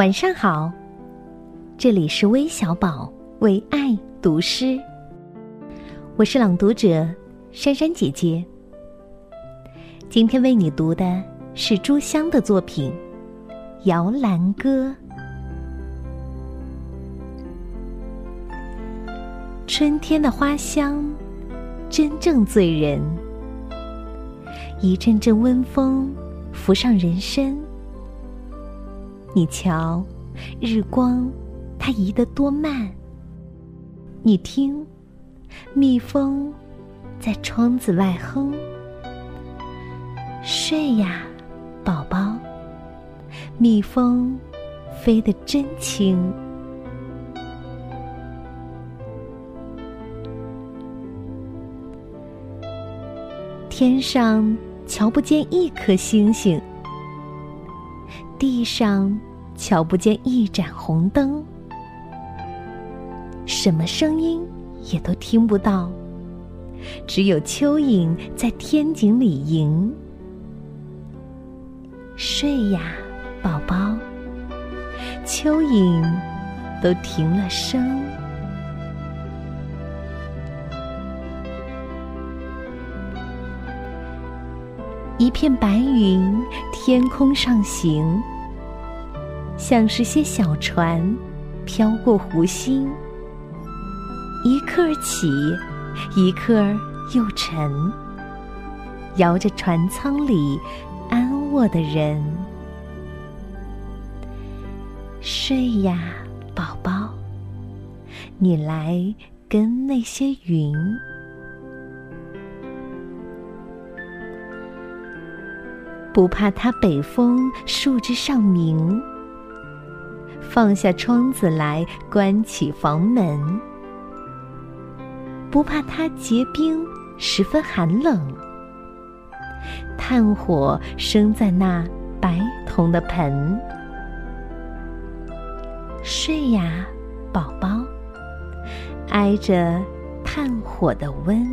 晚上好，这里是微小宝为爱读诗，我是朗读者珊珊姐姐。今天为你读的是朱香的作品《摇篮歌》。春天的花香真正醉人，一阵阵温风拂上人身。你瞧，日光它移得多慢。你听，蜜蜂在窗子外哼。睡呀，宝宝，蜜蜂飞得真轻。天上瞧不见一颗星星。地上瞧不见一盏红灯，什么声音也都听不到，只有蚯蚓在天井里吟。睡呀，宝宝，蚯蚓都停了声。一片白云，天空上行，像是些小船飘过湖心。一刻起，一刻又沉，摇着船舱里安卧的人。睡呀，宝宝，你来跟那些云。不怕它北风树枝上鸣，放下窗子来关起房门。不怕它结冰十分寒冷，炭火生在那白铜的盆。睡呀，宝宝，挨着炭火的温。